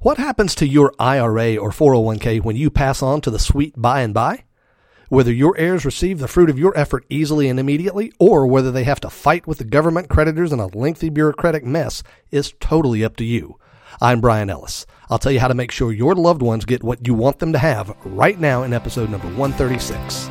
What happens to your IRA or 401k when you pass on to the sweet by and by? Whether your heirs receive the fruit of your effort easily and immediately, or whether they have to fight with the government creditors in a lengthy bureaucratic mess, is totally up to you. I'm Bryan Ellis. I'll tell you how to make sure your loved ones get what you want them to have right now in episode number 136.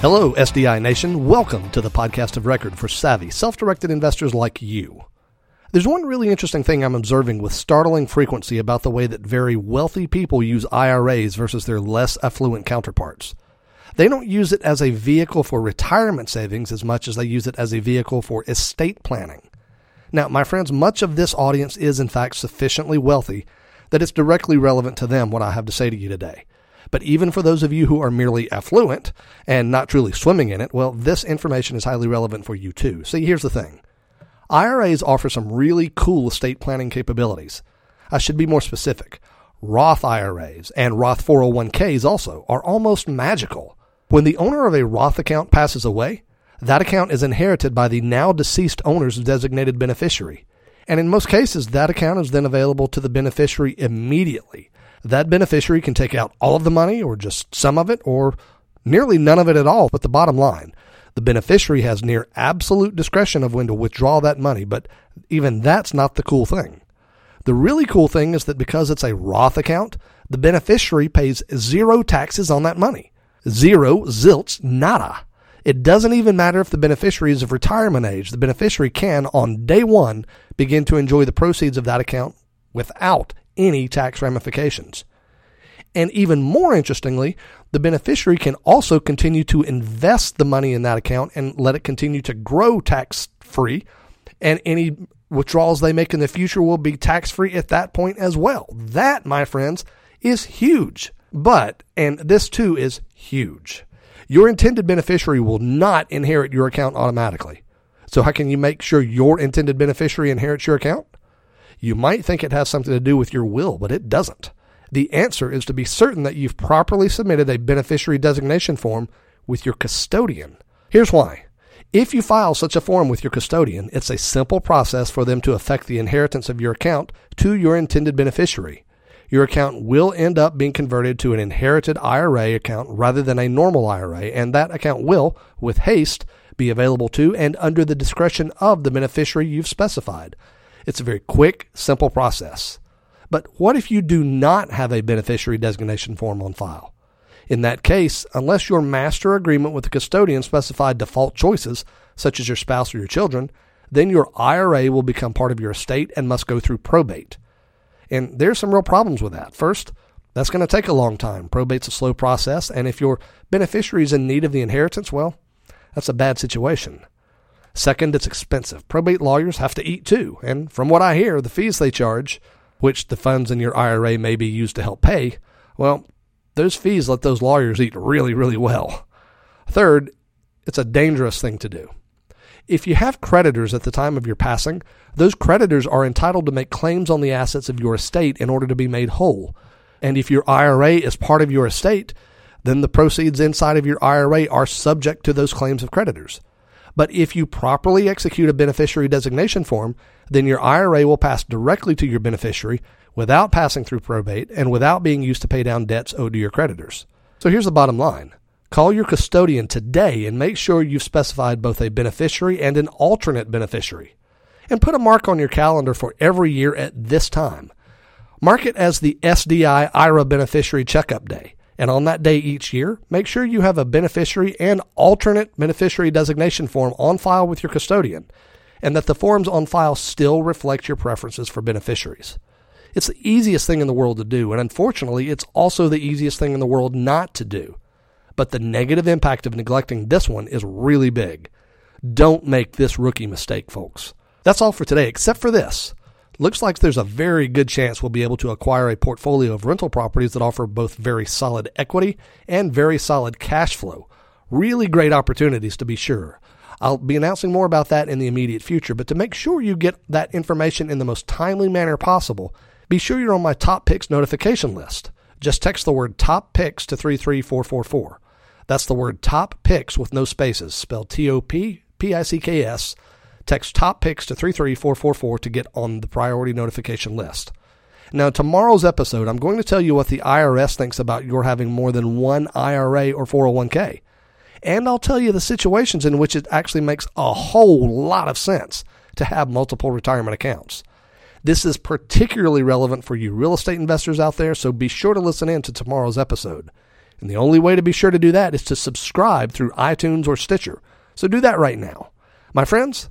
Hello, SDI Nation. Welcome to the podcast of record for savvy, self directed investors like you. There's one really interesting thing I'm observing with startling frequency about the way that very wealthy people use IRAs versus their less affluent counterparts. They don't use it as a vehicle for retirement savings as much as they use it as a vehicle for estate planning. Now, my friends, much of this audience is in fact sufficiently wealthy that it's directly relevant to them what I have to say to you today. But even for those of you who are merely affluent and not truly swimming in it, well, this information is highly relevant for you too. See, here's the thing IRAs offer some really cool estate planning capabilities. I should be more specific. Roth IRAs and Roth 401ks also are almost magical. When the owner of a Roth account passes away, that account is inherited by the now deceased owner's designated beneficiary. And in most cases, that account is then available to the beneficiary immediately. That beneficiary can take out all of the money or just some of it or nearly none of it at all. But the bottom line, the beneficiary has near absolute discretion of when to withdraw that money, but even that's not the cool thing. The really cool thing is that because it's a Roth account, the beneficiary pays zero taxes on that money. Zero, zilch, nada. It doesn't even matter if the beneficiary is of retirement age. The beneficiary can, on day one, begin to enjoy the proceeds of that account without any tax ramifications. And even more interestingly, the beneficiary can also continue to invest the money in that account and let it continue to grow tax free. And any withdrawals they make in the future will be tax free at that point as well. That, my friends, is huge. But, and this too is huge, your intended beneficiary will not inherit your account automatically. So, how can you make sure your intended beneficiary inherits your account? You might think it has something to do with your will, but it doesn't. The answer is to be certain that you've properly submitted a beneficiary designation form with your custodian. Here's why. If you file such a form with your custodian, it's a simple process for them to affect the inheritance of your account to your intended beneficiary. Your account will end up being converted to an inherited IRA account rather than a normal IRA, and that account will, with haste, be available to and under the discretion of the beneficiary you've specified. It's a very quick, simple process. But what if you do not have a beneficiary designation form on file? In that case, unless your master agreement with the custodian specified default choices, such as your spouse or your children, then your IRA will become part of your estate and must go through probate. And there's some real problems with that. First, that's going to take a long time. Probate's a slow process, and if your beneficiary is in need of the inheritance, well, that's a bad situation. Second, it's expensive. Probate lawyers have to eat too, and from what I hear, the fees they charge, which the funds in your IRA may be used to help pay, well, those fees let those lawyers eat really, really well. Third, it's a dangerous thing to do. If you have creditors at the time of your passing, those creditors are entitled to make claims on the assets of your estate in order to be made whole. And if your IRA is part of your estate, then the proceeds inside of your IRA are subject to those claims of creditors. But if you properly execute a beneficiary designation form, then your IRA will pass directly to your beneficiary without passing through probate and without being used to pay down debts owed to your creditors. So here's the bottom line. Call your custodian today and make sure you've specified both a beneficiary and an alternate beneficiary. And put a mark on your calendar for every year at this time. Mark it as the SDI IRA beneficiary checkup day. And on that day each year, make sure you have a beneficiary and alternate beneficiary designation form on file with your custodian, and that the forms on file still reflect your preferences for beneficiaries. It's the easiest thing in the world to do, and unfortunately, it's also the easiest thing in the world not to do. But the negative impact of neglecting this one is really big. Don't make this rookie mistake, folks. That's all for today, except for this. Looks like there's a very good chance we'll be able to acquire a portfolio of rental properties that offer both very solid equity and very solid cash flow. Really great opportunities to be sure. I'll be announcing more about that in the immediate future, but to make sure you get that information in the most timely manner possible, be sure you're on my top picks notification list. Just text the word top picks to 33444. That's the word top picks with no spaces, spelled T O P P I C K S Text Top Picks to 33444 to get on the priority notification list. Now, tomorrow's episode, I'm going to tell you what the IRS thinks about your having more than one IRA or 401k. And I'll tell you the situations in which it actually makes a whole lot of sense to have multiple retirement accounts. This is particularly relevant for you real estate investors out there, so be sure to listen in to tomorrow's episode. And the only way to be sure to do that is to subscribe through iTunes or Stitcher. So do that right now. My friends,